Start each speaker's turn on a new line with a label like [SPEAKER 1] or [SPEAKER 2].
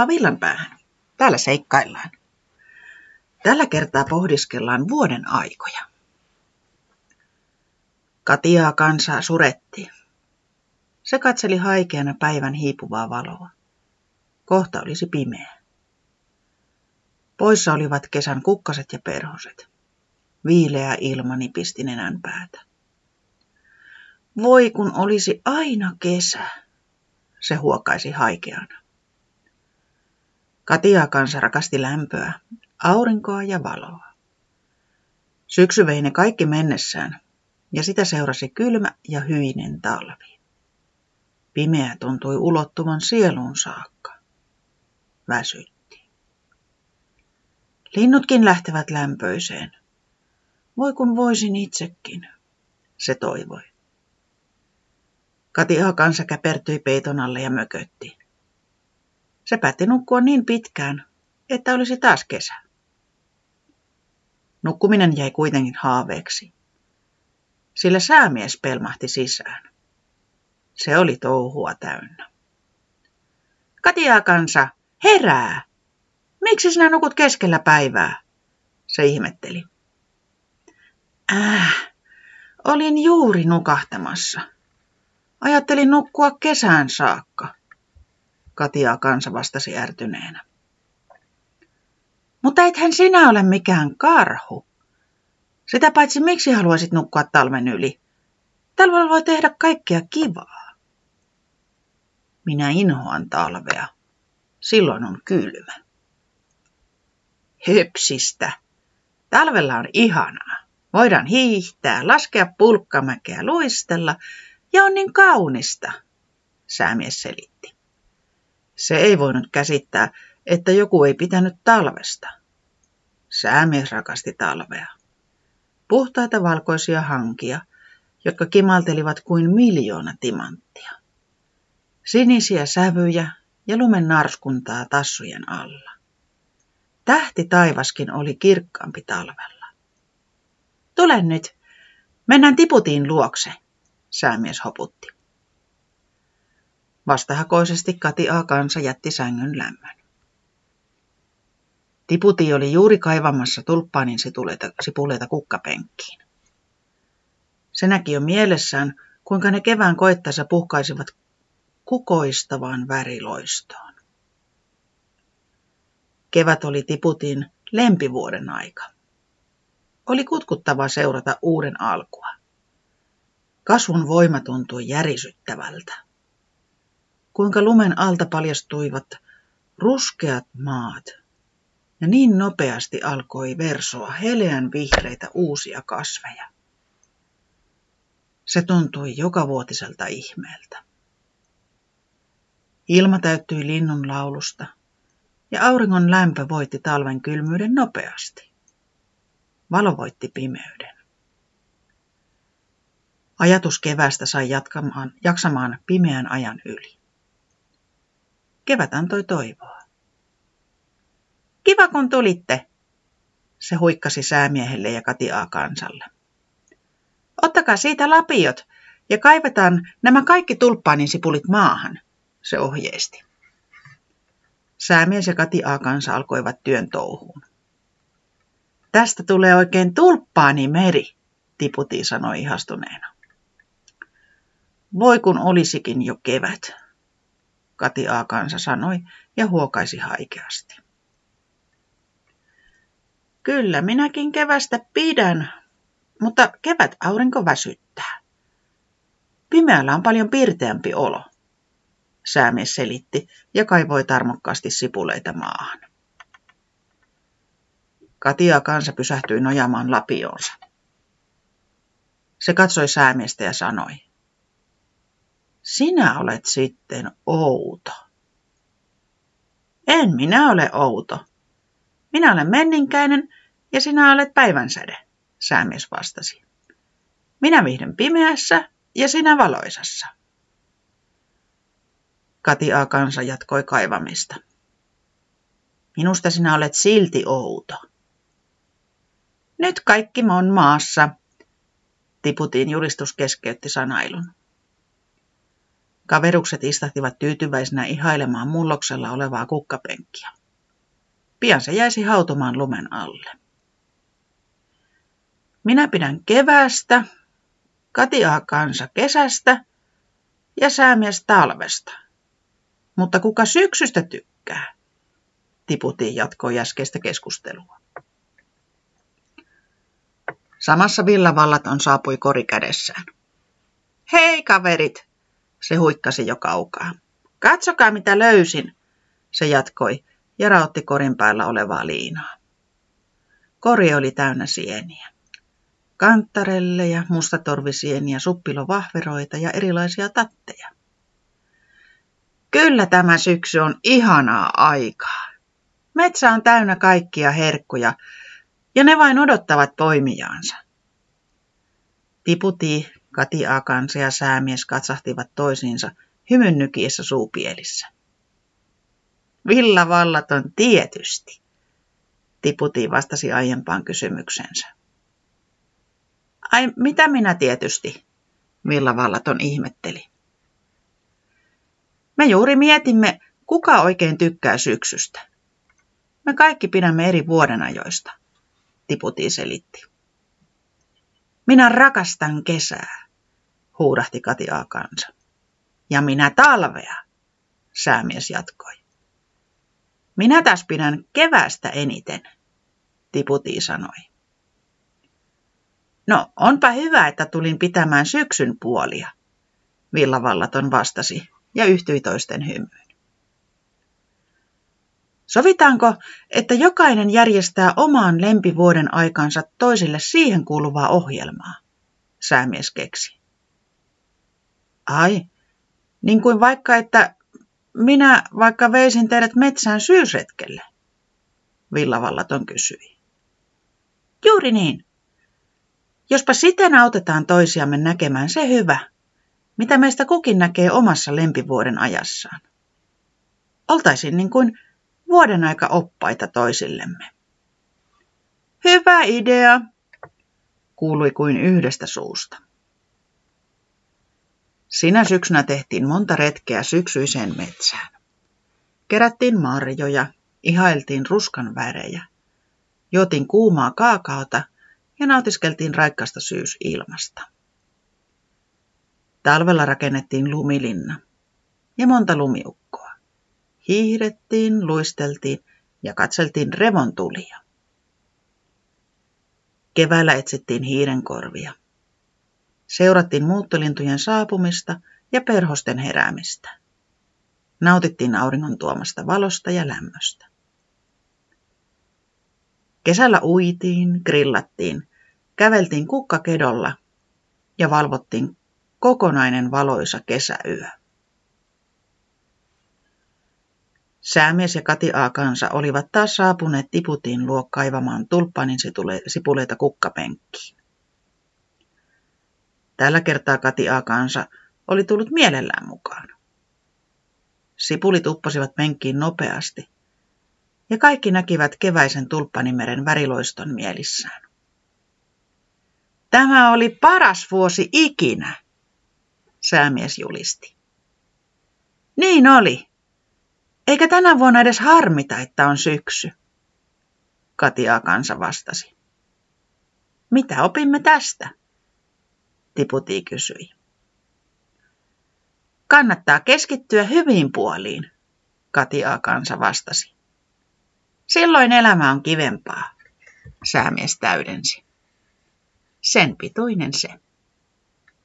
[SPEAKER 1] Tervetuloa Villanpäähän. Täällä seikkaillaan. Tällä kertaa pohdiskellaan vuoden aikoja. Katiaa kansaa suretti. Se katseli haikeana päivän hiipuvaa valoa. Kohta olisi pimeä. Poissa olivat kesän kukkaset ja perhoset. Viileä ilma nipisti nenän päätä. Voi kun olisi aina kesä, se huokaisi haikeana. Katia kanssa rakasti lämpöä, aurinkoa ja valoa. Syksy vei ne kaikki mennessään, ja sitä seurasi kylmä ja hyinen talvi. Pimeä tuntui ulottuvan sieluun saakka. Väsytti. Linnutkin lähtevät lämpöiseen. Voi kun voisin itsekin, se toivoi. Katia kanssa käpertyi peiton alle ja mökötti. Se päätti nukkua niin pitkään, että olisi taas kesä. Nukkuminen jäi kuitenkin haaveeksi, sillä säämies pelmahti sisään. Se oli touhua täynnä. Katia kansa, herää! Miksi sinä nukut keskellä päivää? Se ihmetteli. Äh, olin juuri nukahtamassa. Ajattelin nukkua kesään saakka. Katia kansa vastasi ärtyneenä. Mutta ethän sinä ole mikään karhu. Sitä paitsi miksi haluaisit nukkua talven yli? Talvella voi tehdä kaikkea kivaa. Minä inhoan talvea. Silloin on kylmä. Höpsistä. Talvella on ihanaa. Voidaan hiihtää, laskea pulkkamäkeä, luistella ja on niin kaunista, säämies selitti. Se ei voinut käsittää, että joku ei pitänyt talvesta. Säämies rakasti talvea. Puhtaita valkoisia hankia, jotka kimaltelivat kuin miljoona timanttia. Sinisiä sävyjä ja lumen narskuntaa tassujen alla. Tähti taivaskin oli kirkkaampi talvella. Tule nyt, mennään tiputiin luokse, säämies hoputti. Vastahakoisesti Kati A. Kansa jätti sängyn lämmön. Tiputi oli juuri kaivamassa tulppaanin sipuleita, sipuleita kukkapenkkiin. Se näki jo mielessään, kuinka ne kevään koettaessa puhkaisivat kukoistavaan väriloistoon. Kevät oli Tiputin lempivuoden aika. Oli kutkuttavaa seurata uuden alkua. Kasvun voima tuntui järisyttävältä. Kuinka lumen alta paljastuivat ruskeat maat, ja niin nopeasti alkoi versoa heleän vihreitä uusia kasveja. Se tuntui jokavuotiselta ihmeeltä. Ilma täyttyi linnun laulusta, ja auringon lämpö voitti talven kylmyyden nopeasti. Valo voitti pimeyden. Ajatus kevästä sai jatkamaan, jaksamaan pimeän ajan yli. Kevät antoi toivoa. Kiva kun tulitte, se huikkasi säämiehelle ja Katiaa kansalle. Ottakaa siitä lapiot ja kaivetaan nämä kaikki tulppaanin sipulit maahan, se ohjeisti. Säämies ja Katiaa kansa alkoivat työn touhuun. Tästä tulee oikein tulppaani meri, Tiputi sanoi ihastuneena. Voi kun olisikin jo kevät, Kati A. Kansa sanoi ja huokaisi haikeasti. Kyllä, minäkin kevästä pidän, mutta kevät aurinko väsyttää. Pimeällä on paljon pirteämpi olo, säämies selitti ja kaivoi tarmokkaasti sipuleita maahan. Katia kansa pysähtyi nojaamaan lapionsa. Se katsoi säämiestä ja sanoi, sinä olet sitten outo. En minä ole outo. Minä olen menninkäinen ja sinä olet päivänsäde, säämies vastasi. Minä viihdyn pimeässä ja sinä valoisassa. Kati A. Kansa jatkoi kaivamista. Minusta sinä olet silti outo. Nyt kaikki on maassa, Tiputin julistus keskeytti sanailun. Kaverukset istahtivat tyytyväisenä ihailemaan mulloksella olevaa kukkapenkkiä. Pian se jäisi hautumaan lumen alle. Minä pidän kevästä, Katia kansa kesästä ja säämies talvesta. Mutta kuka syksystä tykkää? Tiputiin jatkoi äskeistä keskustelua. Samassa villavallaton saapui kori kädessään. Hei kaverit, se huikkasi jo kaukaa. Katsokaa mitä löysin, se jatkoi ja rautti korin päällä olevaa liinaa. Kori oli täynnä sieniä. Kantarelleja, mustatorvisieniä, suppilovahveroita ja erilaisia tatteja. Kyllä tämä syksy on ihanaa aikaa. Metsä on täynnä kaikkia herkkuja, ja ne vain odottavat poimijaansa. Tiputi, Kati Akansa ja säämies katsahtivat toisiinsa hymynnykiessä suupielissä. Villavallaton tietysti, Tiputi vastasi aiempaan kysymyksensä. Ai, mitä minä tietysti, Villavallaton ihmetteli. Me juuri mietimme, kuka oikein tykkää syksystä. Me kaikki pidämme eri vuodenajoista, Tiputi selitti. Minä rakastan kesää, huudahti Kati kansa. Ja minä talvea, säämies jatkoi. Minä taas pidän kevästä eniten, Tiputi sanoi. No, onpa hyvä, että tulin pitämään syksyn puolia, Villavallaton vastasi ja yhtyi toisten hymyyn. Sovitaanko, että jokainen järjestää omaan lempivuoden aikansa toisille siihen kuuluvaa ohjelmaa? Säämies keksi. Ai, niin kuin vaikka, että minä vaikka veisin teidät metsään syysretkelle? Villavallaton kysyi. Juuri niin. Jospa siten autetaan toisiamme näkemään se hyvä, mitä meistä kukin näkee omassa lempivuoden ajassaan. Oltaisiin niin kuin vuoden aika oppaita toisillemme. Hyvä idea, kuului kuin yhdestä suusta. Sinä syksynä tehtiin monta retkeä syksyiseen metsään. Kerättiin marjoja, ihailtiin ruskan värejä, juotiin kuumaa kaakaota ja nautiskeltiin raikkaasta syysilmasta. Talvella rakennettiin lumilinna ja monta lumiukkoa. Hiihdettiin, luisteltiin ja katseltiin revontulia. Keväällä etsittiin hiirenkorvia. Seurattiin muuttolintujen saapumista ja perhosten heräämistä. Nautittiin auringon tuomasta valosta ja lämmöstä. Kesällä uitiin, grillattiin, käveltiin kukkakedolla ja valvottiin kokonainen valoisa kesäyö. Säämies ja Kati kansa olivat taas saapuneet Tiputin luo kaivamaan tulppanin sipuleita kukkapenkkiin. Tällä kertaa Kati kansa oli tullut mielellään mukaan. Sipulit uppasivat penkkiin nopeasti, ja kaikki näkivät keväisen tulppanimeren väriloiston mielissään. Tämä oli paras vuosi ikinä, säämies julisti. Niin oli. Eikä tänä vuonna edes harmita, että on syksy, Katia kansa vastasi. Mitä opimme tästä? Tiputi kysyi. Kannattaa keskittyä hyviin puoliin, Katia kansa vastasi. Silloin elämä on kivempaa, säämies täydensi. Sen pituinen se.